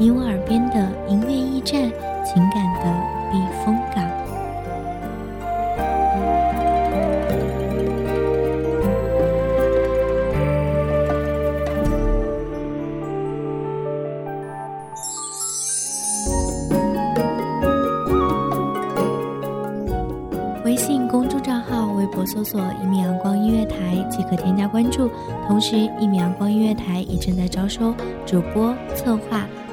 你我耳边的音乐驿站，情感的避风港。微信公众账号、微博搜索“一米阳光音乐台”即可添加关注。同时，一米阳光音乐台也正在招收主播、策划、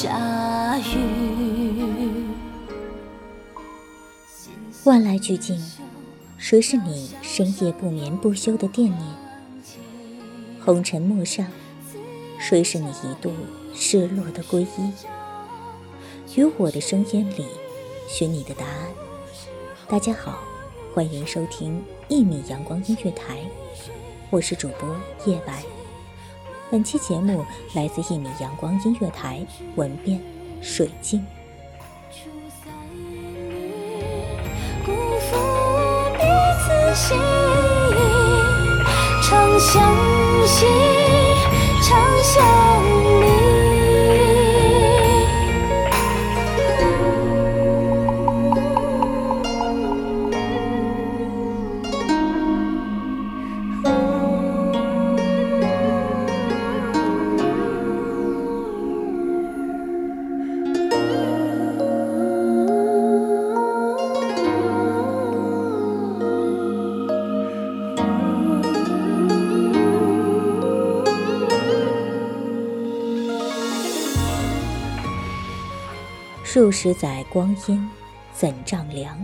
下雨。万籁俱静，谁是你深夜不眠不休的惦念？红尘陌上，谁是你一度失落的皈依？于我的声音里，寻你的答案。大家好，欢迎收听一米阳光音乐台，我是主播叶白。本期节目来自一米阳光音乐台，文编水晶。相惜，数十载光阴，怎丈量？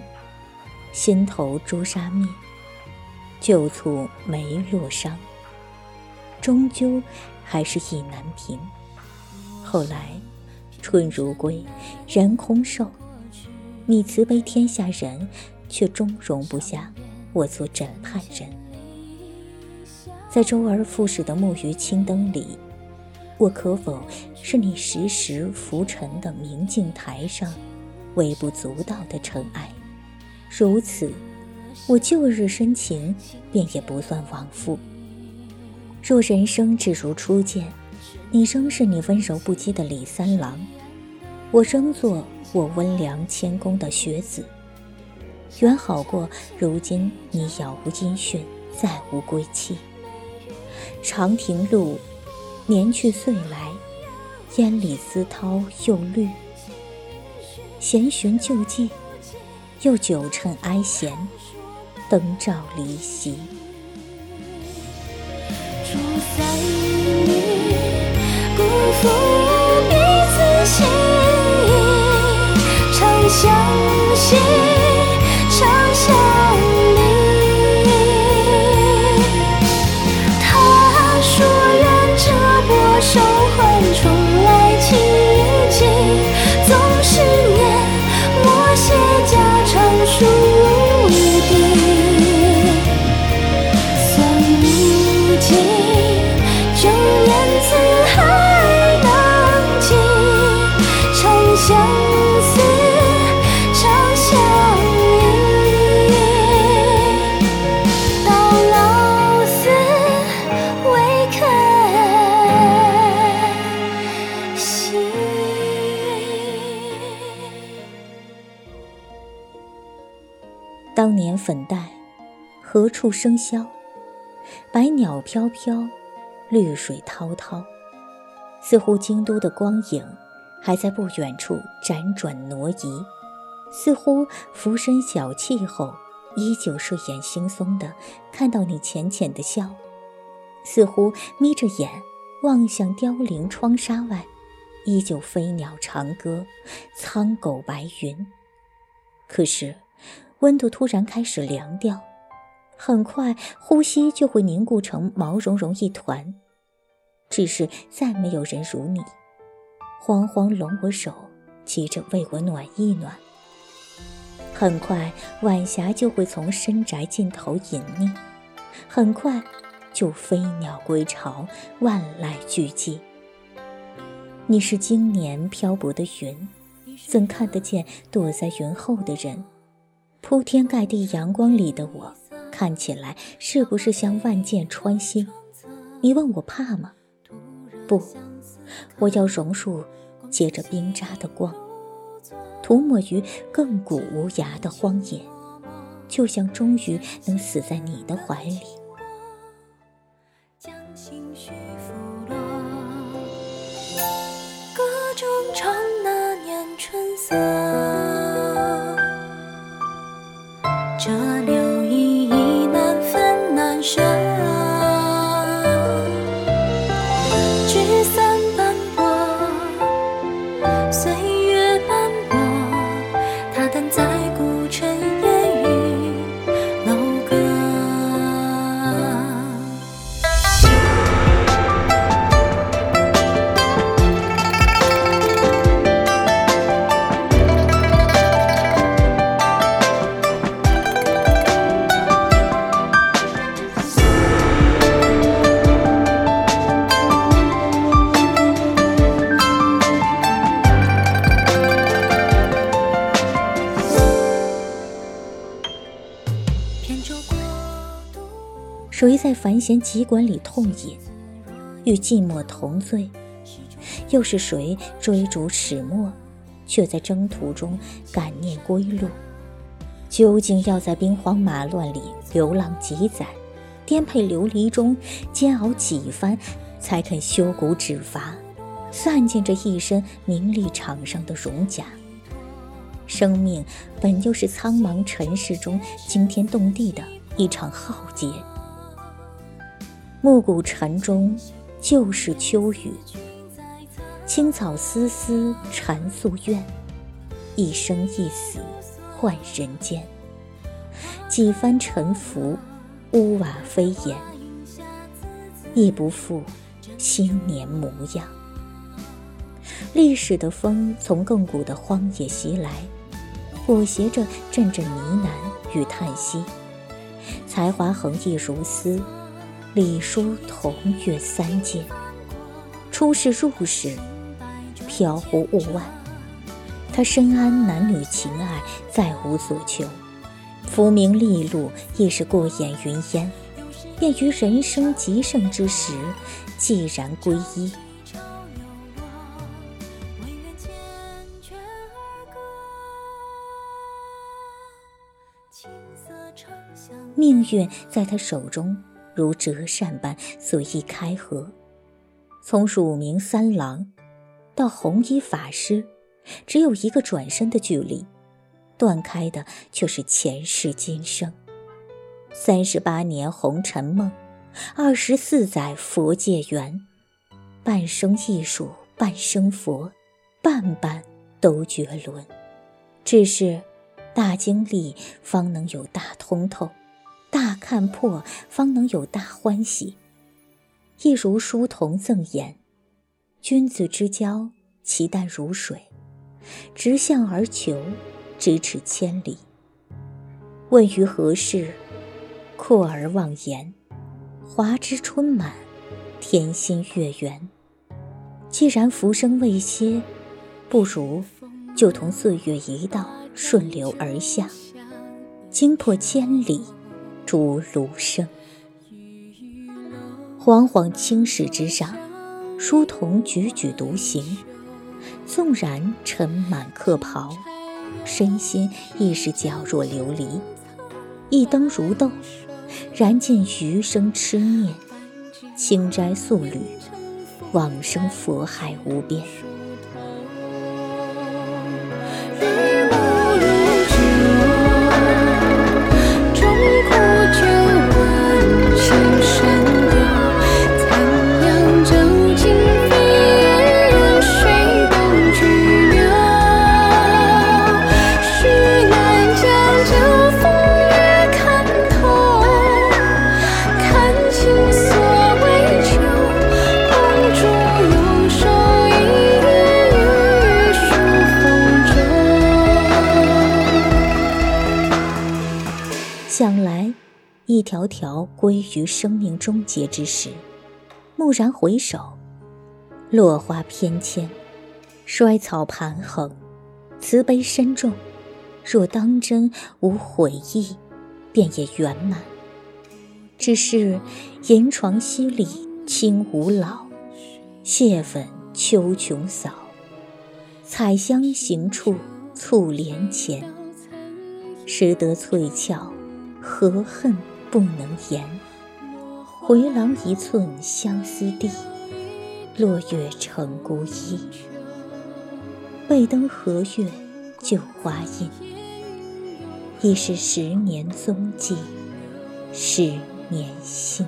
心头朱砂灭，旧蹙梅落伤。终究还是意难平。后来，春如归，人空瘦。你慈悲天下人，却终容不下我做枕畔人。在周而复始的木鱼青灯里。我可否是你时时浮沉的明镜台上微不足道的尘埃？如此，我旧日深情便也不算枉复。若人生只如初见，你仍是你温柔不羁的李三郎，我仍做我温良谦恭的学子，远好过如今你杳无音讯，再无归期。长亭路。年去岁来，烟里丝绦又绿。闲寻旧迹，又久趁哀弦，灯照离席。出塞里，辜负彼此心意，长相惜，粉黛，何处笙箫？百鸟飘飘，绿水滔滔，似乎京都的光影还在不远处辗转挪移，似乎浮生小憩后依旧睡眼惺忪的看到你浅浅的笑，似乎眯着眼望向凋零窗纱外，依旧飞鸟长歌，苍狗白云。可是，温度突然开始凉掉。很快，呼吸就会凝固成毛茸茸一团。只是再没有人如你，慌慌拢我手，急着为我暖一暖。很快，晚霞就会从深宅尽头隐匿，很快，就飞鸟归巢，万籁俱寂。你是经年漂泊的云，怎看得见躲在云后的人？铺天盖地阳光里的我。看起来是不是像万箭穿心？你问我怕吗？不，我要榕树结着冰渣的光，涂抹于亘古无涯的荒野，就像终于能死在你的怀里。歌中唱那年春色。谁在繁弦急管里痛饮，与寂寞同醉？又是谁追逐始末，却在征途中感念归路？究竟要在兵荒马乱里流浪几载，颠沛流离中煎熬几番，才肯修骨止伐，散尽这一身名利场上的荣甲？生命本就是苍茫尘世中惊天动地的一场浩劫。暮鼓晨钟，旧是秋雨。青草丝丝缠夙愿，一生一死换人间。几番沉浮，屋瓦飞檐，亦不复新年模样。历史的风从亘古的荒野袭来，裹挟着阵阵呢喃与叹息。才华横溢如丝。礼书同阅三界，出世入世，飘忽物外。他深谙男女情爱，再无所求。浮名利禄亦是过眼云烟，便于人生极盛之时，寂然归依。命运在他手中。如折扇般随意开合，从署名三郎到红衣法师，只有一个转身的距离，断开的却是前世今生。三十八年红尘梦，二十四载佛界缘，半生艺术，半生佛，半半都绝伦。只是大经历，方能有大通透。看破，方能有大欢喜。一如书童赠言：“君子之交，其淡如水；直向而求，咫尺千里。问于何事？阔而忘言。华之春满，天心月圆。既然浮生未歇，不如就同岁月一道顺流而下，惊破千里。”竹芦声，惶惶青史之上，书童踽踽独行。纵然尘满客袍，身心亦是皎若琉璃。一灯如豆，燃尽余生痴念。清斋素履，往生佛海无边。条条归于生命终结之时，蓦然回首，落花翩跹，衰草盘横，慈悲深重。若当真无悔意，便也圆满。只是银床淅沥清无老，谢粉秋琼扫，彩香行处簇帘前，识得翠翘。何恨不能言？回廊一寸相思地，落月成孤衣。背灯和月旧花印，已是十年踪迹，十年心。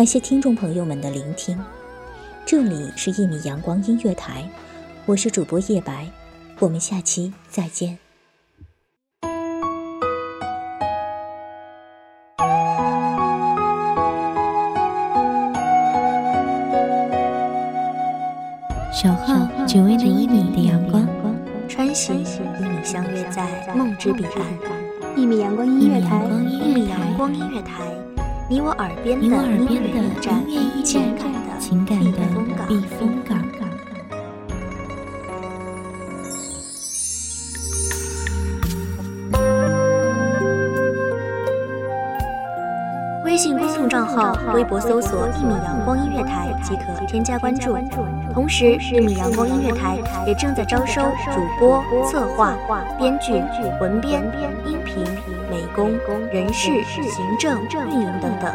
感谢听众朋友们的聆听，这里是一米阳光音乐台，我是主播叶白，我们下期再见。小号只为那一米的阳光，穿行与你相约在梦之彼岸。一米阳光音乐台，一米阳光音乐台。你我耳边的音乐驿站，情感的情感的避风港。微信公众账号、微博搜索“一米阳光音乐台”即可添加关注。同时，一米阳光音乐台也正在招收主播、策划、编剧、文编、音工、人事、行政、运营等等，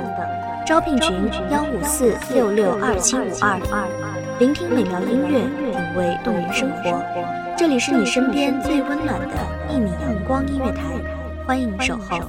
招聘群幺五四六六二七五二。聆听美妙音乐，品味动人生活。这里是你身边最温暖的一米阳光音乐台，欢迎守候。